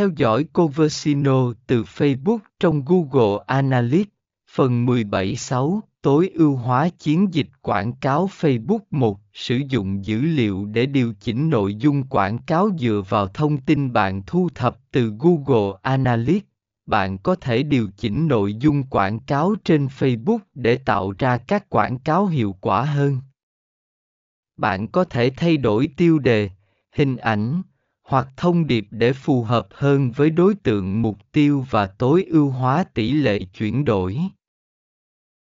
theo dõi Coversino từ Facebook trong Google Analytics. Phần 17.6 Tối ưu hóa chiến dịch quảng cáo Facebook 1 Sử dụng dữ liệu để điều chỉnh nội dung quảng cáo dựa vào thông tin bạn thu thập từ Google Analytics. Bạn có thể điều chỉnh nội dung quảng cáo trên Facebook để tạo ra các quảng cáo hiệu quả hơn. Bạn có thể thay đổi tiêu đề, hình ảnh hoặc thông điệp để phù hợp hơn với đối tượng mục tiêu và tối ưu hóa tỷ lệ chuyển đổi.